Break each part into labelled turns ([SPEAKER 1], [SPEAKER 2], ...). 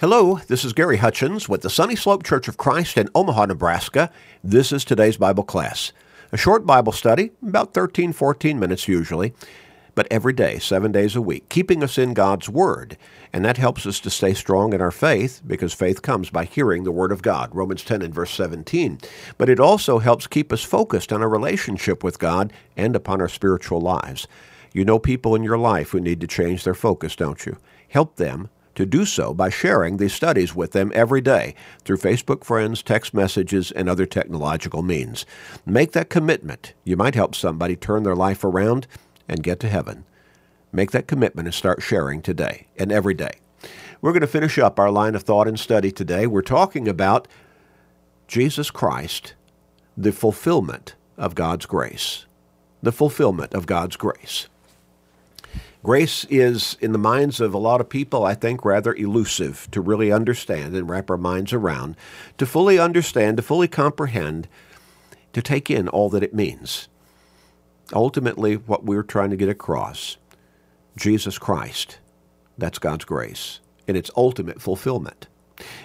[SPEAKER 1] Hello, this is Gary Hutchins with the Sunny Slope Church of Christ in Omaha, Nebraska. This is today's Bible class. A short Bible study, about 13, 14 minutes usually, but every day, seven days a week, keeping us in God's Word. And that helps us to stay strong in our faith because faith comes by hearing the Word of God, Romans 10 and verse 17. But it also helps keep us focused on our relationship with God and upon our spiritual lives. You know people in your life who need to change their focus, don't you? Help them to do so by sharing these studies with them every day through Facebook friends, text messages, and other technological means. Make that commitment. You might help somebody turn their life around and get to heaven. Make that commitment and start sharing today and every day. We're going to finish up our line of thought and study today. We're talking about Jesus Christ, the fulfillment of God's grace. The fulfillment of God's grace. Grace is, in the minds of a lot of people, I think, rather elusive to really understand and wrap our minds around, to fully understand, to fully comprehend, to take in all that it means. Ultimately, what we're trying to get across Jesus Christ, that's God's grace, in its ultimate fulfillment.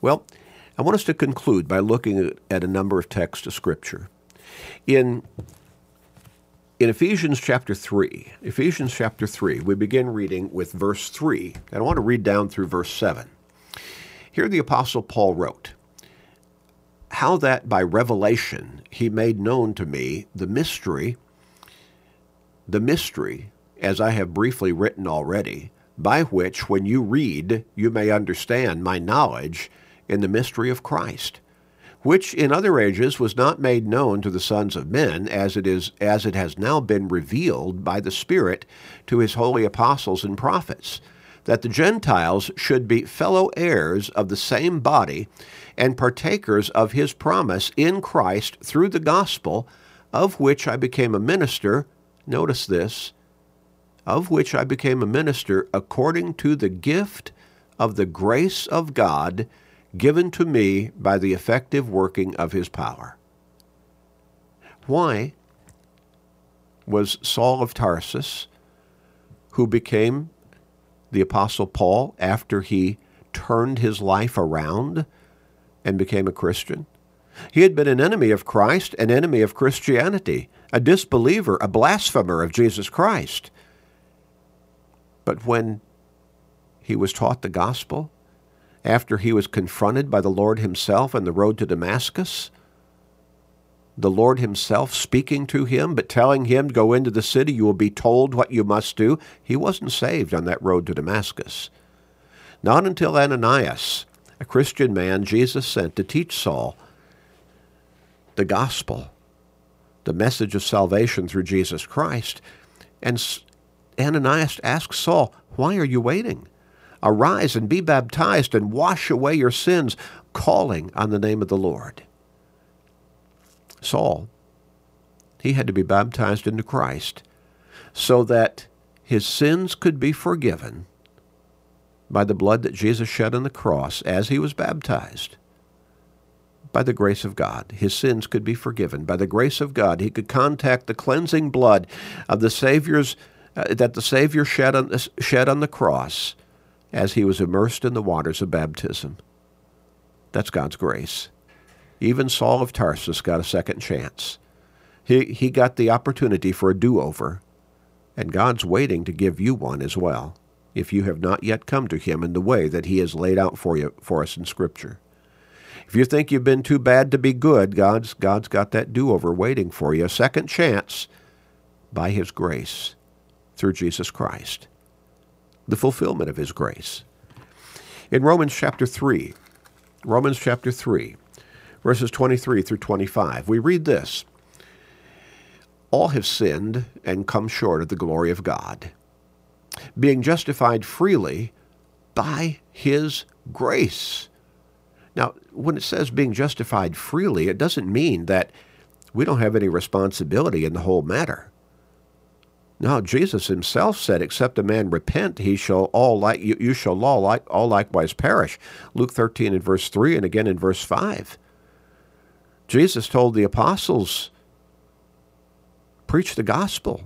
[SPEAKER 1] Well, I want us to conclude by looking at a number of texts of Scripture. In in Ephesians chapter 3, Ephesians chapter 3, we begin reading with verse 3, and I want to read down through verse 7. Here the Apostle Paul wrote, How that by revelation he made known to me the mystery, the mystery, as I have briefly written already, by which when you read you may understand my knowledge in the mystery of Christ which in other ages was not made known to the sons of men as it is as it has now been revealed by the spirit to his holy apostles and prophets that the gentiles should be fellow heirs of the same body and partakers of his promise in Christ through the gospel of which I became a minister notice this of which I became a minister according to the gift of the grace of God given to me by the effective working of his power. Why was Saul of Tarsus, who became the Apostle Paul after he turned his life around and became a Christian? He had been an enemy of Christ, an enemy of Christianity, a disbeliever, a blasphemer of Jesus Christ. But when he was taught the gospel, after he was confronted by the Lord himself on the road to Damascus? The Lord himself speaking to him, but telling him, Go into the city, you will be told what you must do. He wasn't saved on that road to Damascus. Not until Ananias, a Christian man Jesus sent to teach Saul the gospel, the message of salvation through Jesus Christ. And Ananias asked Saul, Why are you waiting? Arise and be baptized and wash away your sins, calling on the name of the Lord. Saul, he had to be baptized into Christ so that his sins could be forgiven by the blood that Jesus shed on the cross as he was baptized. By the grace of God, his sins could be forgiven. By the grace of God, he could contact the cleansing blood of the Savior's uh, that the Savior shed on, shed on the cross as he was immersed in the waters of baptism. That's God's grace. Even Saul of Tarsus got a second chance. He, he got the opportunity for a do over, and God's waiting to give you one as well, if you have not yet come to Him in the way that He has laid out for you for us in Scripture. If you think you've been too bad to be good, God's, God's got that do over waiting for you, a second chance by His grace through Jesus Christ the fulfillment of his grace. In Romans chapter 3, Romans chapter 3, verses 23 through 25, we read this All have sinned and come short of the glory of God, being justified freely by his grace. Now, when it says being justified freely, it doesn't mean that we don't have any responsibility in the whole matter. No, Jesus himself said, "Except a man repent, he shall all like you, you shall all like all likewise perish." Luke thirteen and verse three, and again in verse five. Jesus told the apostles, "Preach the gospel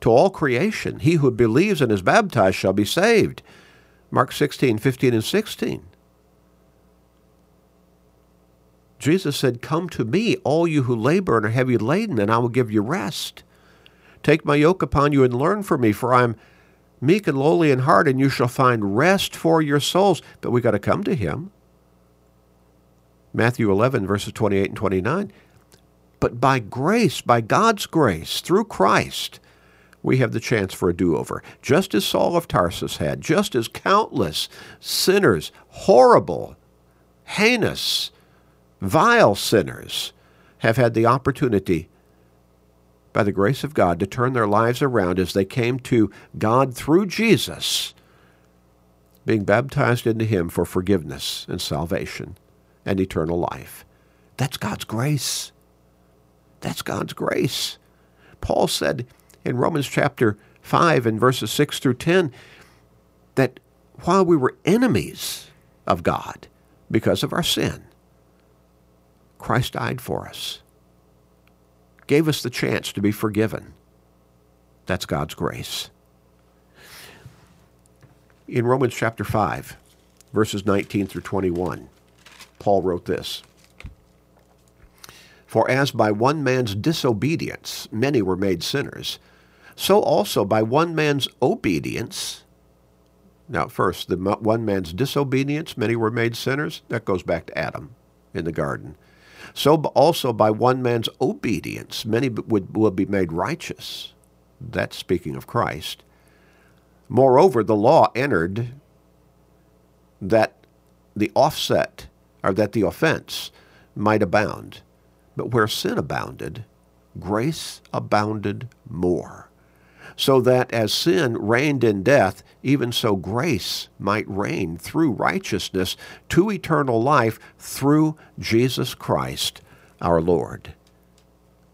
[SPEAKER 1] to all creation. He who believes and is baptized shall be saved." Mark 16, 15, and 16. Jesus said, Come to me, all you who labor and are heavy laden, and I will give you rest. Take my yoke upon you and learn from me, for I am meek and lowly in heart, and you shall find rest for your souls. But we got to come to him. Matthew 11, verses 28 and 29. But by grace, by God's grace, through Christ, we have the chance for a do over. Just as Saul of Tarsus had, just as countless sinners, horrible, heinous, vile sinners, have had the opportunity, by the grace of God, to turn their lives around as they came to God through Jesus, being baptized into Him for forgiveness and salvation and eternal life. That's God's grace. That's God's grace. Paul said in Romans chapter 5 and verses 6 through 10 that while we were enemies of God because of our sin, Christ died for us, gave us the chance to be forgiven. That's God's grace. In Romans chapter 5, verses 19 through 21, Paul wrote this For as by one man's disobedience many were made sinners, so also by one man's obedience, now first, the one man's disobedience, many were made sinners. That goes back to Adam in the garden. So also by one man's obedience, many would, will be made righteous. That's speaking of Christ. Moreover, the law entered that the offset or that the offense might abound. But where sin abounded, grace abounded more. So that as sin reigned in death, even so grace might reign through righteousness to eternal life through Jesus Christ our Lord.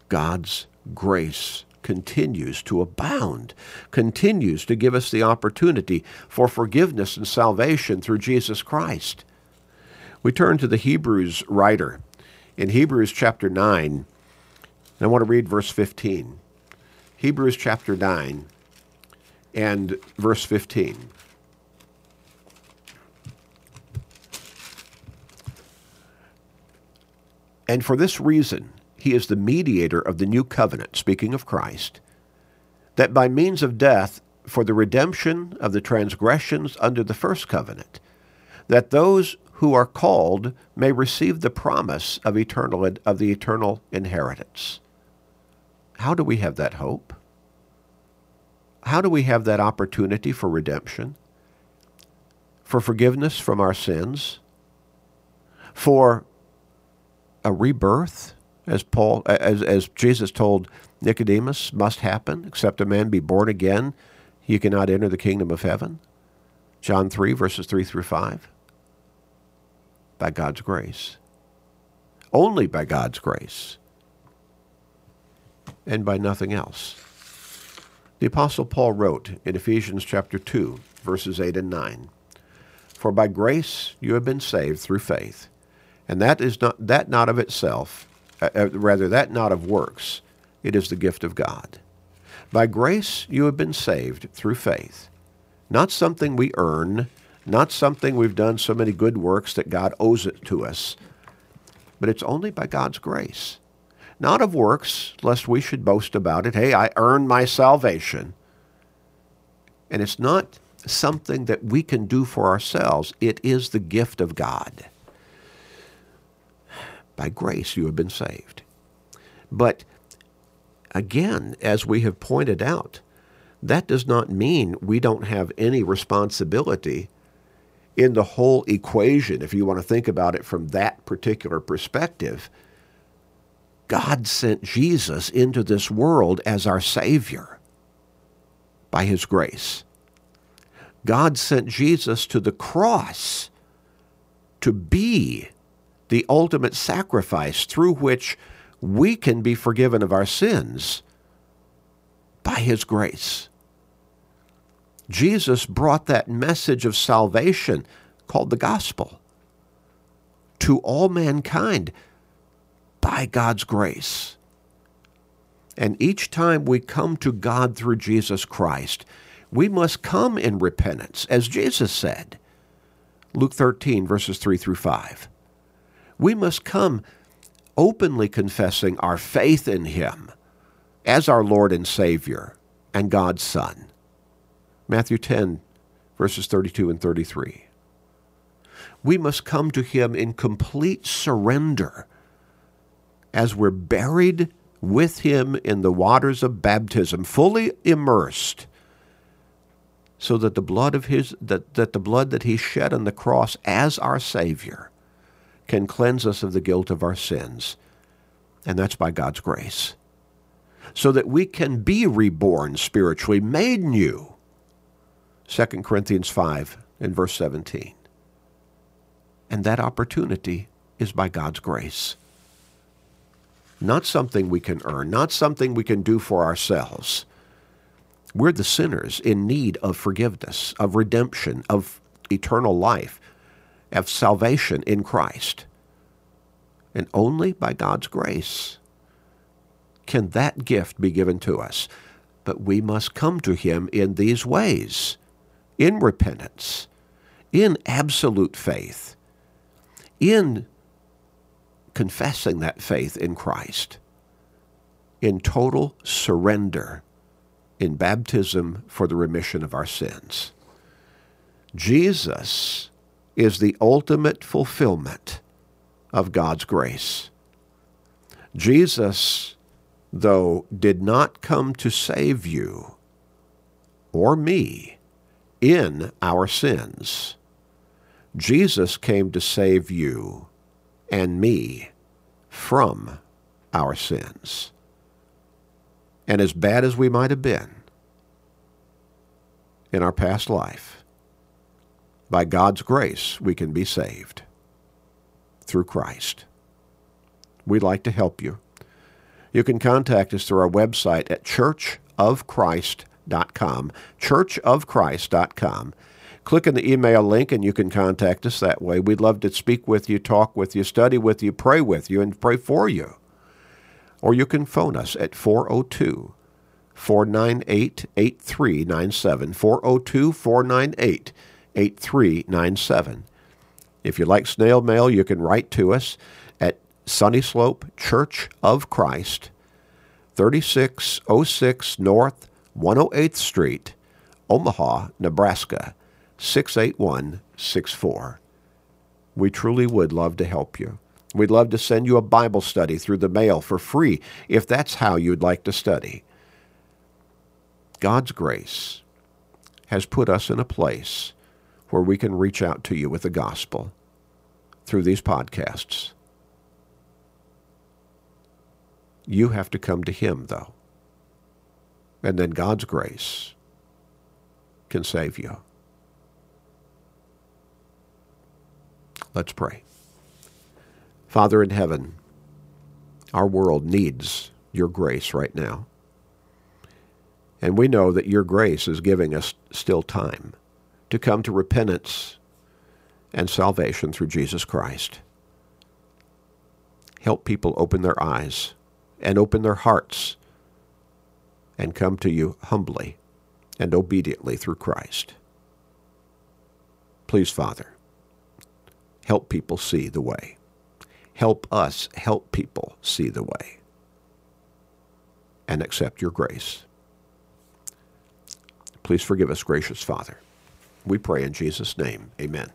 [SPEAKER 1] God's grace continues to abound, continues to give us the opportunity for forgiveness and salvation through Jesus Christ. We turn to the Hebrews writer in Hebrews chapter 9. I want to read verse 15. Hebrews chapter 9 and verse 15. And for this reason, he is the mediator of the new covenant, speaking of Christ, that by means of death, for the redemption of the transgressions under the first covenant, that those who are called may receive the promise of eternal of the eternal inheritance. How do we have that hope? How do we have that opportunity for redemption? For forgiveness from our sins? For a rebirth, as Paul as as Jesus told Nicodemus must happen, except a man be born again, he cannot enter the kingdom of heaven. John 3 verses 3 through 5 by God's grace. Only by God's grace. And by nothing else. The Apostle Paul wrote in Ephesians chapter 2, verses 8 and 9, For by grace you have been saved through faith, and that is not that not of itself, uh, uh rather that not of works, it is the gift of God. By grace you have been saved through faith, not something we earn, not something we've done so many good works that God owes it to us, but it's only by God's grace. Not of works, lest we should boast about it. Hey, I earned my salvation. And it's not something that we can do for ourselves, it is the gift of God. By grace you have been saved. But again, as we have pointed out, that does not mean we don't have any responsibility in the whole equation, if you want to think about it from that particular perspective, God sent Jesus into this world as our Savior by His grace. God sent Jesus to the cross to be the ultimate sacrifice through which we can be forgiven of our sins by His grace. Jesus brought that message of salvation called the gospel to all mankind by God's grace. And each time we come to God through Jesus Christ, we must come in repentance, as Jesus said. Luke 13, verses 3 through 5. We must come openly confessing our faith in Him as our Lord and Savior and God's Son. Matthew 10, verses 32 and 33. We must come to Him in complete surrender as we're buried with Him in the waters of baptism, fully immersed, so that the blood of His that, that the blood that He shed on the cross as our Savior can cleanse us of the guilt of our sins. And that's by God's grace. So that we can be reborn spiritually, made new. 2 Corinthians 5 and verse 17. And that opportunity is by God's grace. Not something we can earn, not something we can do for ourselves. We're the sinners in need of forgiveness, of redemption, of eternal life of salvation in Christ. And only by God's grace can that gift be given to us. But we must come to Him in these ways in repentance, in absolute faith, in confessing that faith in Christ, in total surrender, in baptism for the remission of our sins. Jesus is the ultimate fulfillment of God's grace. Jesus, though, did not come to save you or me in our sins. Jesus came to save you and me from our sins. And as bad as we might have been in our past life, by God's grace, we can be saved through Christ. We'd like to help you. You can contact us through our website at churchofchrist.com, churchofchrist.com. Click on the email link and you can contact us that way. We'd love to speak with you, talk with you, study with you, pray with you, and pray for you. Or you can phone us at 402 498 8397. 402 498 8397. If you like snail mail, you can write to us at Sunny Slope Church of Christ, 3606 North 108th Street, Omaha, Nebraska, 68164. We truly would love to help you. We'd love to send you a Bible study through the mail for free if that's how you'd like to study. God's grace has put us in a place where we can reach out to you with the gospel through these podcasts. You have to come to Him, though. And then God's grace can save you. Let's pray. Father in heaven, our world needs your grace right now. And we know that your grace is giving us still time to come to repentance and salvation through Jesus Christ. Help people open their eyes and open their hearts and come to you humbly and obediently through Christ. Please, Father, help people see the way. Help us help people see the way and accept your grace. Please forgive us, gracious Father. We pray in Jesus' name. Amen.